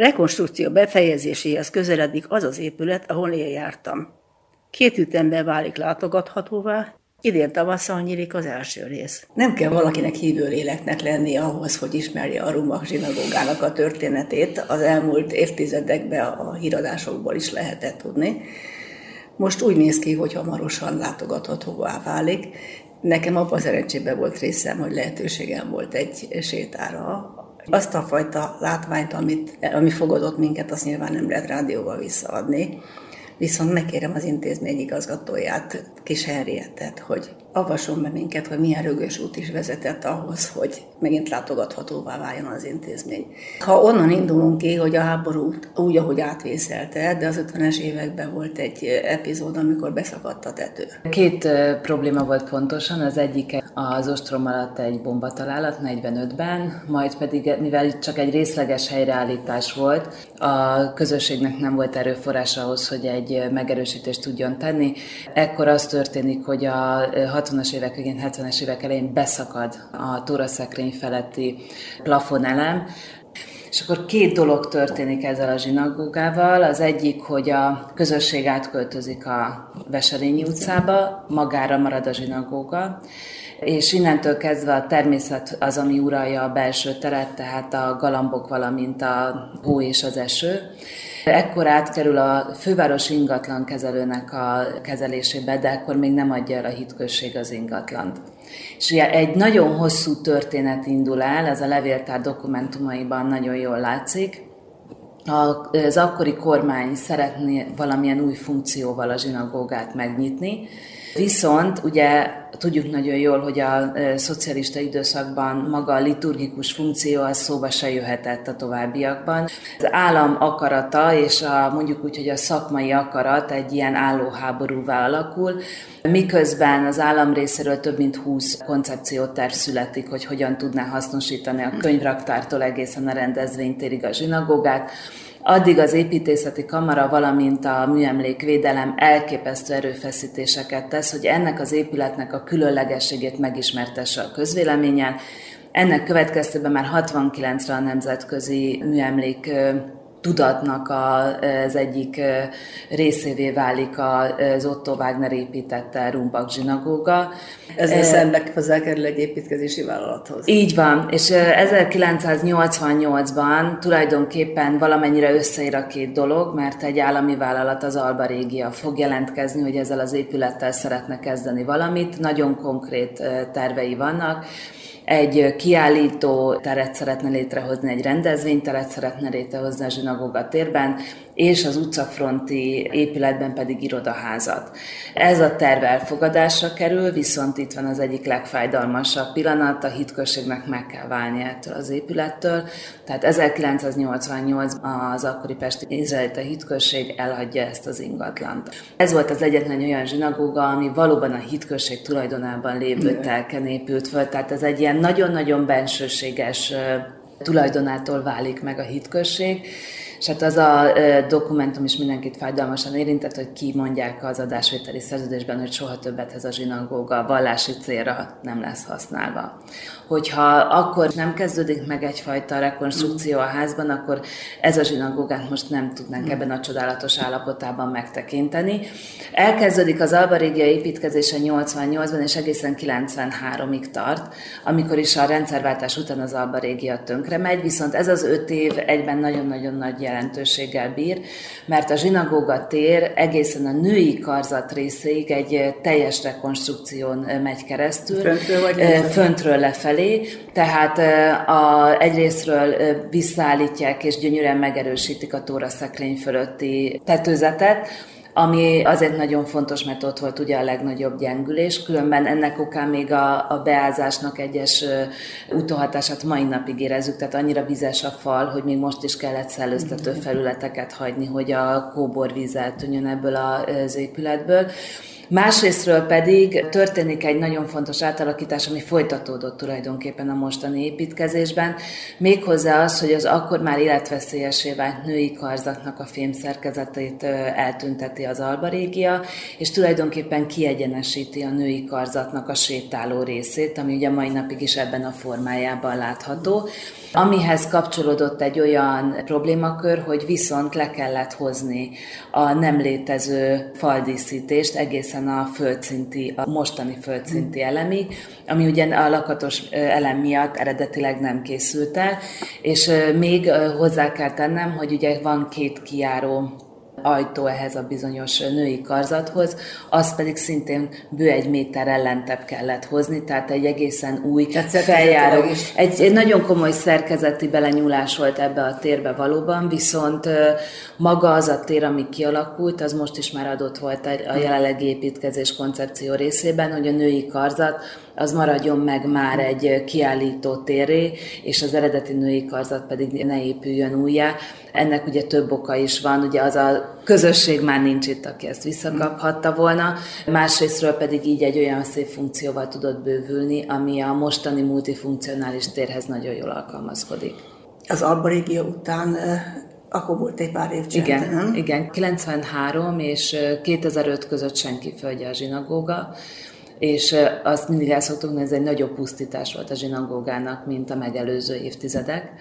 rekonstrukció befejezéséhez közeledik az az épület, ahol én jártam. Két ütemben válik látogathatóvá, Idén tavasszal nyílik az első rész. Nem kell valakinek hívő léleknek lenni ahhoz, hogy ismerje a Rumach zsinagógának a történetét. Az elmúlt évtizedekben a híradásokból is lehetett tudni. Most úgy néz ki, hogy hamarosan látogathatóvá válik. Nekem abban szerencsében volt részem, hogy lehetőségem volt egy sétára. Azt a fajta látványt, amit, ami fogadott minket, azt nyilván nem lehet rádióval visszaadni viszont megkérem az intézmény igazgatóját, Kis Henrietet, hogy avasson be minket, hogy milyen rögös út is vezetett ahhoz, hogy megint látogathatóvá váljon az intézmény. Ha onnan indulunk ki, hogy a háború úgy, ahogy átvészelte, de az 50-es években volt egy epizód, amikor beszakadt a tető. Két probléma volt pontosan, az egyik az ostrom alatt egy bombatalálat 45-ben, majd pedig, mivel itt csak egy részleges helyreállítás volt, a közösségnek nem volt erőforrás ahhoz, hogy egy megerősítést tudjon tenni. Ekkor az történik, hogy a 60-as évek végén, 70-es évek elején beszakad a tóraszekrény feletti plafonelem, és akkor két dolog történik ezzel a zsinagógával. Az egyik, hogy a közösség átköltözik a Veserényi utcába, magára marad a zsinagóga, és innentől kezdve a természet az, ami uralja a belső teret, tehát a galambok, valamint a hó és az eső. Ekkor átkerül a főváros ingatlan kezelőnek a kezelésébe, de akkor még nem adja el a hitközség az ingatlant. És egy nagyon hosszú történet indul el, ez a levéltár dokumentumaiban nagyon jól látszik, az akkori kormány szeretné valamilyen új funkcióval a zsinagógát megnyitni, Viszont ugye tudjuk nagyon jól, hogy a szocialista időszakban maga a liturgikus funkció az szóba se jöhetett a továbbiakban. Az állam akarata és a, mondjuk úgy, hogy a szakmai akarat egy ilyen állóháborúvá alakul, miközben az állam részéről több mint 20 koncepcióterv születik, hogy hogyan tudná hasznosítani a könyvraktártól egészen a rendezvénytérig a zsinagógát, Addig az építészeti kamara, valamint a műemlékvédelem elképesztő erőfeszítéseket tesz, hogy ennek az épületnek a különlegességét megismertesse a közvéleménnyel. Ennek következtében már 69-re a Nemzetközi Műemlék tudatnak az egyik részévé válik az Otto Wagner építette Rumbak zsinagóga. Ez szembe hozzákerül egy építkezési vállalathoz. Így van, és 1988-ban tulajdonképpen valamennyire összeír a két dolog, mert egy állami vállalat, az Alba Régia fog jelentkezni, hogy ezzel az épülettel szeretne kezdeni valamit. Nagyon konkrét tervei vannak egy kiállító teret szeretne létrehozni, egy rendezvényteret szeretne létrehozni a zsinagóga térben, és az utcafronti épületben pedig irodaházat. Ez a terv elfogadásra kerül, viszont itt van az egyik legfájdalmasabb pillanat, a hitközségnek meg kell válni ettől az épülettől. Tehát 1988 az akkori Pesti Izraelita hitközség elhagyja ezt az ingatlant. Ez volt az egyetlen olyan zsinagóga, ami valóban a hitközség tulajdonában lévő telken épült föl, tehát ez egy ilyen nagyon-nagyon bensőséges tulajdonától válik meg a hitközség, és hát az a dokumentum is mindenkit fájdalmasan érintett, hogy ki mondják az adásvételi szerződésben, hogy soha többet ez a zsinagóga vallási célra nem lesz használva. Hogyha akkor nem kezdődik meg egyfajta rekonstrukció a házban, akkor ez a zsinagógát most nem tudnánk ebben a csodálatos állapotában megtekinteni. Elkezdődik az Albarégia építkezése 88-ban, és egészen 93-ig tart, amikor is a rendszerváltás után az Albarégia tönkre megy, viszont ez az öt év egyben nagyon-nagyon nagy jelentőséggel bír, mert a zsinagóga tér egészen a női karzat részéig egy teljes rekonstrukción megy keresztül. Föntről, vagy lefelé? Föntről lefelé. Tehát a, egyrésztről visszaállítják és gyönyörűen megerősítik a tóraszekrény fölötti tetőzetet, ami azért nagyon fontos, mert ott volt ugye a legnagyobb gyengülés, különben ennek okán még a, a beázásnak egyes utóhatását mai napig érezzük, tehát annyira vizes a fal, hogy még most is kellett szellőztető felületeket hagyni, hogy a kóborvíz eltűnjön ebből az épületből. Másrésztről pedig történik egy nagyon fontos átalakítás, ami folytatódott tulajdonképpen a mostani építkezésben, méghozzá az, hogy az akkor már életveszélyesé vált női karzatnak a fémszerkezetét eltünteti az albarégia, és tulajdonképpen kiegyenesíti a női karzatnak a sétáló részét, ami ugye mai napig is ebben a formájában látható. Amihez kapcsolódott egy olyan problémakör, hogy viszont le kellett hozni a nem létező faldíszítést egészen a földszinti, a mostani földszinti elemig, ami ugye a lakatos elem miatt eredetileg nem készült el, és még hozzá kell tennem, hogy ugye van két kiáró ajtó ehhez a bizonyos női karzathoz, az pedig szintén bő egy méter ellentebb kellett hozni, tehát egy egészen új feljáró. Egy, egy nagyon komoly szerkezeti belenyúlás volt ebbe a térbe valóban, viszont maga az a tér, ami kialakult, az most is már adott volt a jelenlegi építkezés koncepció részében, hogy a női karzat az maradjon meg már egy kiállító téré, és az eredeti női karzat pedig ne épüljön újjá. Ennek ugye több oka is van, ugye az a közösség már nincs itt, aki ezt visszakaphatta volna, másrésztről pedig így egy olyan szép funkcióval tudott bővülni, ami a mostani multifunkcionális térhez nagyon jól alkalmazkodik. Az Alba régió után akkor volt egy pár év csend, igen, nem? Igen, 93 és 2005 között senki földje a zsinagóga, és azt mindig el szoktuk mondani, ez egy nagyobb pusztítás volt a zsinagógának, mint a megelőző évtizedek.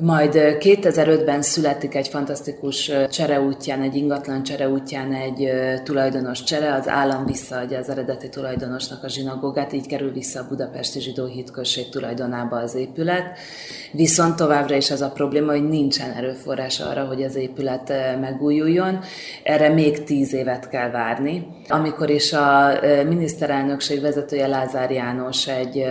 Majd 2005-ben születik egy fantasztikus csereútján, egy ingatlan csereútján egy tulajdonos csere, az állam visszaadja az eredeti tulajdonosnak a zsinagógát, így kerül vissza a budapesti zsidó hitközség tulajdonába az épület. Viszont továbbra is az a probléma, hogy nincsen erőforrás arra, hogy az épület megújuljon. Erre még tíz évet kell várni. Amikor is a miniszterelnökség vezetője Lázár János egy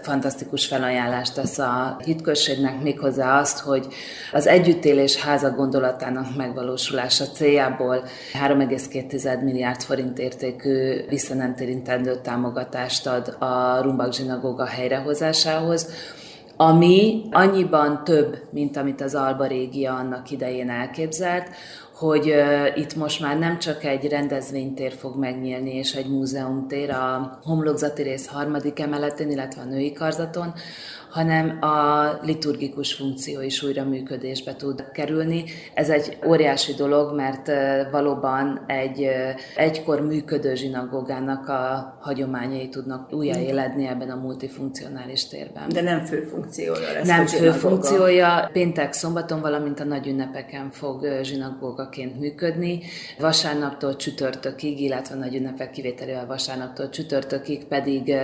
fantasztikus felajánlást tesz a hitközségnek, méghozzá az, azt, hogy az együttélés háza gondolatának megvalósulása céljából 3,2 milliárd forint értékű visszanemtérintendő támogatást ad a Rumbak zsinagóga helyrehozásához, ami annyiban több, mint amit az Alba régia annak idején elképzelt, hogy uh, itt most már nem csak egy rendezvénytér fog megnyílni, és egy múzeumtér a homlokzati rész harmadik emeletén, illetve a női karzaton, hanem a liturgikus funkció is újra működésbe tud kerülni. Ez egy óriási dolog, mert valóban egy egykor működő zsinagógának a hagyományai tudnak újraéledni ebben a multifunkcionális térben. De nem fő funkciója lesz Nem fő funkciója. Péntek, szombaton, valamint a nagy ünnepeken fog zsinagógaként működni. Vasárnaptól csütörtökig, illetve nagy ünnepek kivételével vasárnaptól csütörtökig pedig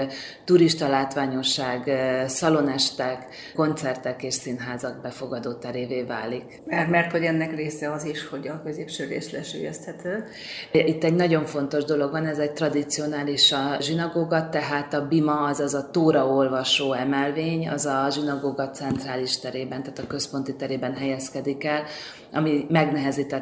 turista látványosság, szalonás estek, koncertek és színházak befogadó terévé válik. Mert, mert hogy ennek része az is, hogy a középső rész lesülyezthető. Itt egy nagyon fontos dolog van, ez egy tradicionális a zsinagóga, tehát a bima, azaz a tóra olvasó emelvény, az a zsinagóga centrális terében, tehát a központi terében helyezkedik el, ami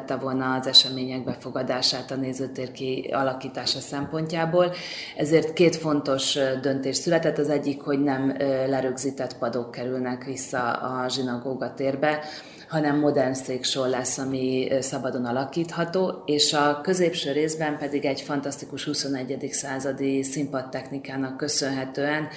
megnehezítette volna az események befogadását a nézőtér kialakítása szempontjából. Ezért két fontos döntés született. Az egyik, hogy nem lerögzített padok kerülnek vissza a zsinagóga térbe, hanem modern széksor lesz, ami szabadon alakítható, és a középső részben pedig egy fantasztikus 21. századi színpadtechnikának köszönhetően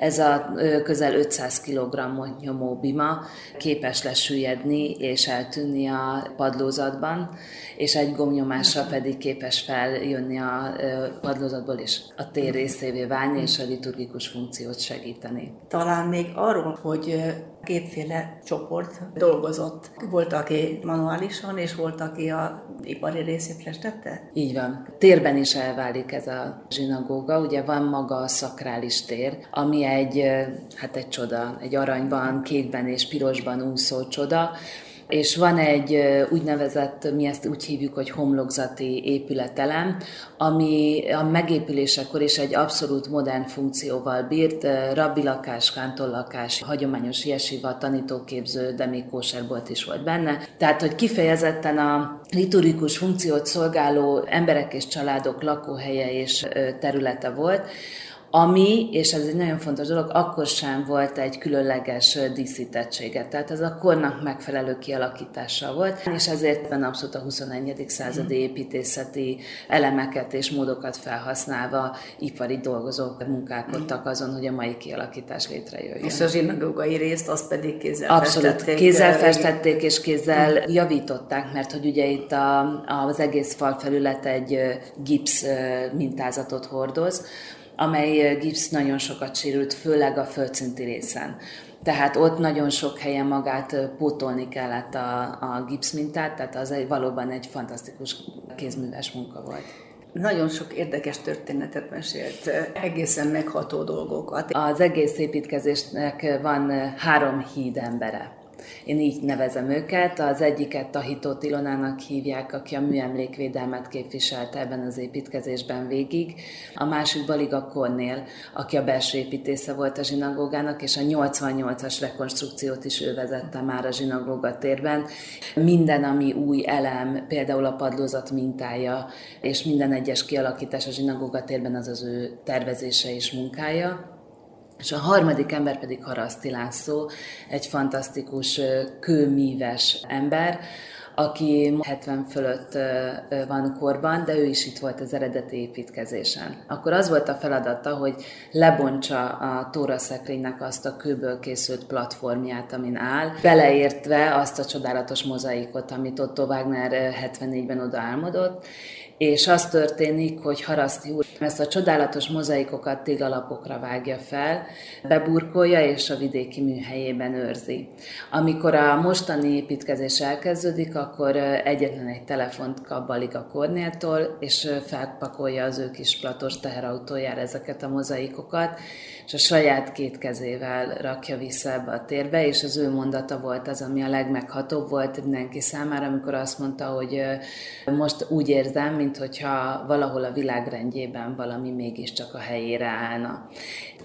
ez a közel 500 kg-ot nyomó bima képes lesüllyedni és eltűnni a padlózatban, és egy gomnyomással pedig képes feljönni a padlózatból és a tér részévé válni, és a liturgikus funkciót segíteni. Talán még arról, hogy kétféle csoport dolgozott. Volt, aki manuálisan, és volt, aki a ipari részét festette? Így van. Térben is elválik ez a zsinagóga. Ugye van maga a szakrális tér, ami egy, hát egy csoda, egy aranyban, kékben és pirosban úszó csoda, és van egy úgynevezett, mi ezt úgy hívjuk, hogy homlokzati épületelem, ami a megépülésekor is egy abszolút modern funkcióval bírt, rabbi lakás, lakás, hagyományos jesiva, tanítóképző, de még kóserbolt is volt benne. Tehát, hogy kifejezetten a liturgikus funkciót szolgáló emberek és családok lakóhelye és területe volt, ami, és ez egy nagyon fontos dolog, akkor sem volt egy különleges díszítettsége. Tehát ez a kornak megfelelő kialakítása volt, és ezért van abszolút a 21. századi mm. építészeti elemeket és módokat felhasználva ipari dolgozók munkálkodtak azon, hogy a mai kialakítás létrejöjjön. És a zsinagógai részt azt pedig kézzel Abszolút, festették. kézzel festették és kézzel javították, mert hogy ugye itt a, az egész falfelület egy gipsz mintázatot hordoz, amely gipsz nagyon sokat sérült, főleg a földszinti részen. Tehát ott nagyon sok helyen magát pótolni kellett a, a gipszmintát, tehát az egy, valóban egy fantasztikus kézműves munka volt. Nagyon sok érdekes történetet mesélt, egészen megható dolgokat. Az egész építkezésnek van három híd embere. Én így nevezem őket. Az egyiket Tahitó Tilonának hívják, aki a műemlékvédelmet képviselte ebben az építkezésben végig. A másik Baliga Kornél, aki a belső építésze volt a zsinagógának, és a 88-as rekonstrukciót is ő vezette már a zsinagóga térben. Minden, ami új elem, például a padlózat mintája, és minden egyes kialakítás a zsinagóga térben az az ő tervezése és munkája. És a harmadik ember pedig Haraszti László, egy fantasztikus kőmíves ember, aki 70 fölött van korban, de ő is itt volt az eredeti építkezésen. Akkor az volt a feladata, hogy lebontsa a tóraszekrénynek azt a kőből készült platformját, amin áll, beleértve azt a csodálatos mozaikot, amit Otto Wagner 74-ben oda álmodott, és az történik, hogy Haraszti úr ezt a csodálatos mozaikokat téglalapokra vágja fel, beburkolja és a vidéki műhelyében őrzi. Amikor a mostani építkezés elkezdődik, akkor egyetlen egy telefont kap Baliga Kornéltól, és felpakolja az ő kis platos teherautójára ezeket a mozaikokat, és a saját két kezével rakja vissza ebbe a térbe, és az ő mondata volt az, ami a legmeghatóbb volt mindenki számára, amikor azt mondta, hogy most úgy érzem, mint hogyha valahol a világrendjében valami mégiscsak a helyére állna.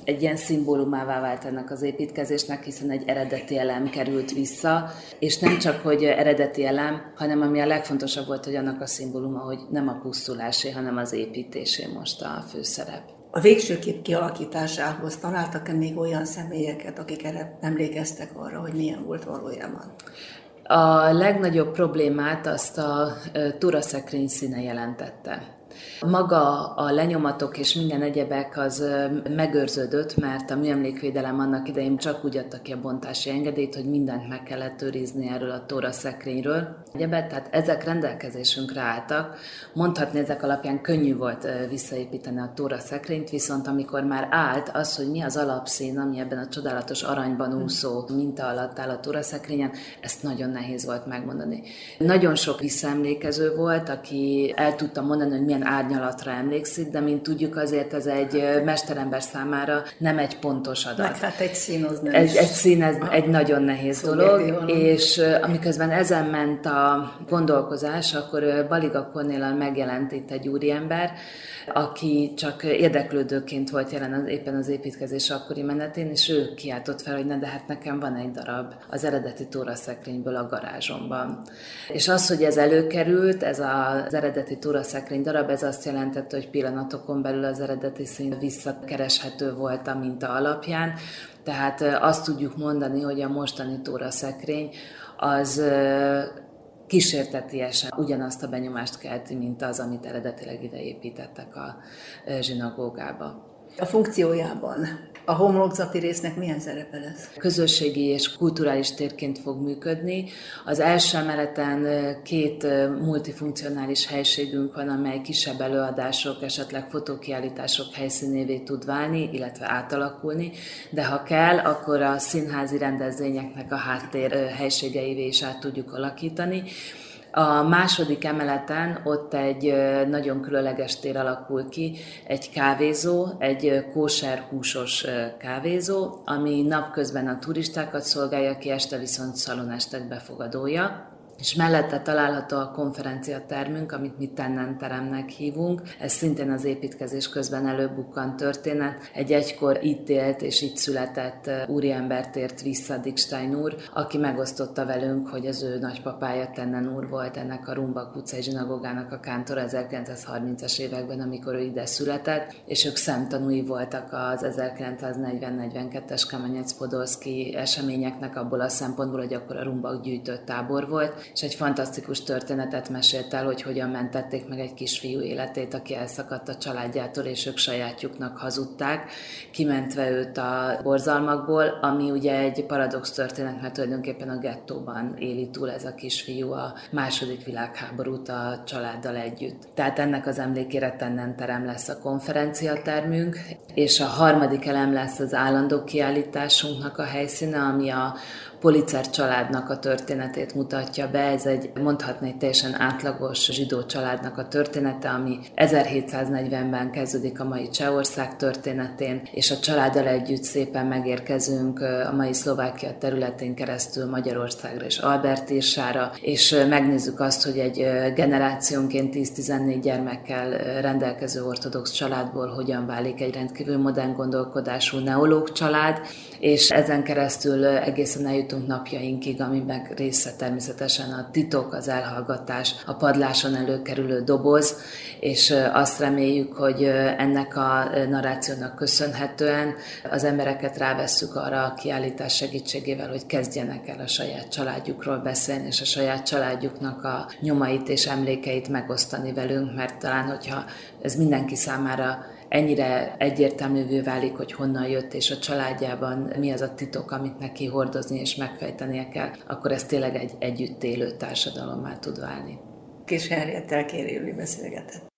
Egy ilyen szimbólumává vált ennek az építkezésnek, hiszen egy eredeti elem került vissza, és nem csak, hogy eredeti elem, hanem ami a legfontosabb volt, hogy annak a szimbóluma, hogy nem a pusztulásé, hanem az építésé most a főszerep. A végső kép kialakításához találtak-e még olyan személyeket, akik erre emlékeztek arra, hogy milyen volt valójában? A legnagyobb problémát azt a turaszekrény színe jelentette. Maga a lenyomatok és minden egyebek az megőrződött, mert a műemlékvédelem annak idején csak úgy adta ki a bontási engedélyt, hogy mindent meg kellett őrizni erről a tóra szekrényről. Egyebet, tehát ezek rendelkezésünkre álltak. Mondhatni ezek alapján könnyű volt visszaépíteni a tóra szekrényt, viszont amikor már állt az, hogy mi az alapszín, ami ebben a csodálatos aranyban úszó minta alatt áll a tóra szekrényen, ezt nagyon nehéz volt megmondani. Nagyon sok visszaemlékező volt, aki el tudta mondani, hogy milyen árnyalatra emlékszik, de mint tudjuk, azért ez egy mesterember számára nem egy pontos adat. Meg hát egy szín az nem egy, egy szín ez egy nagyon nehéz dolog, és amiközben ezen ment a gondolkozás, akkor Baliga Kornéllal megjelent itt egy úriember, aki csak érdeklődőként volt jelen az, éppen az építkezés akkori menetén, és ő kiáltott fel, hogy ne, de hát nekem van egy darab az eredeti tóraszekrényből a garázsomban. És az, hogy ez előkerült, ez az eredeti tóraszekrény darab, ez azt jelentette, hogy pillanatokon belül az eredeti szín visszakereshető volt a minta alapján, tehát azt tudjuk mondani, hogy a mostani tóraszekrény az kísértetiesen ugyanazt a benyomást kelti, mint az, amit eredetileg ide építettek a zsinagógába. A funkciójában a homlokzati résznek milyen szerepe lesz? Közösségi és kulturális térként fog működni. Az első emeleten két multifunkcionális helységünk van, amely kisebb előadások, esetleg fotókiállítások helyszínévé tud válni, illetve átalakulni, de ha kell, akkor a színházi rendezvényeknek a háttér helységeivé is át tudjuk alakítani. A második emeleten ott egy nagyon különleges tér alakul ki, egy kávézó, egy kóser húsos kávézó, ami napközben a turistákat szolgálja ki, este viszont szalonestek befogadója és mellette található a konferenciatermünk, amit mi tennen teremnek hívunk. Ez szintén az építkezés közben előbukkan történet. Egy egykor itt élt és itt született úriember tért vissza Dikstein úr, aki megosztotta velünk, hogy az ő nagypapája Tennen úr volt ennek a Rumbak utcai zsinagógának a kántor 1930-as években, amikor ő ide született, és ők szemtanúi voltak az 1940-42-es Kamenec-Podolszki eseményeknek abból a szempontból, hogy akkor a Rumbak gyűjtött tábor volt, és egy fantasztikus történetet mesélt el, hogy hogyan mentették meg egy kisfiú életét, aki elszakadt a családjától, és ők sajátjuknak hazudták, kimentve őt a borzalmakból, ami ugye egy paradox történet, mert tulajdonképpen a gettóban éli túl ez a kisfiú a második világháborút a családdal együtt. Tehát ennek az emlékére tennenterem lesz a konferenciatermünk, és a harmadik elem lesz az állandó kiállításunknak a helyszíne, ami a Policer családnak a történetét mutatja be. Ez egy, mondhatni, egy teljesen átlagos zsidó családnak a története, ami 1740-ben kezdődik a mai Csehország történetén, és a családdal együtt szépen megérkezünk a mai Szlovákia területén keresztül Magyarországra és Albertírsára, és megnézzük azt, hogy egy generációnként 10-14 gyermekkel rendelkező ortodox családból hogyan válik egy rendkívül modern gondolkodású neológ család, és ezen keresztül egészen eljutunk napjainkig, ami meg része természetesen a titok, az elhallgatás, a padláson előkerülő doboz, és azt reméljük, hogy ennek a narrációnak köszönhetően az embereket rávesszük arra a kiállítás segítségével, hogy kezdjenek el a saját családjukról beszélni, és a saját családjuknak a nyomait és emlékeit megosztani velünk, mert talán, hogyha ez mindenki számára ennyire egyértelművé válik, hogy honnan jött, és a családjában mi az a titok, amit neki hordozni és megfejtenie kell, akkor ez tényleg egy együtt élő társadalommá tud válni. Kis Henriettel Kérélli beszélgetett.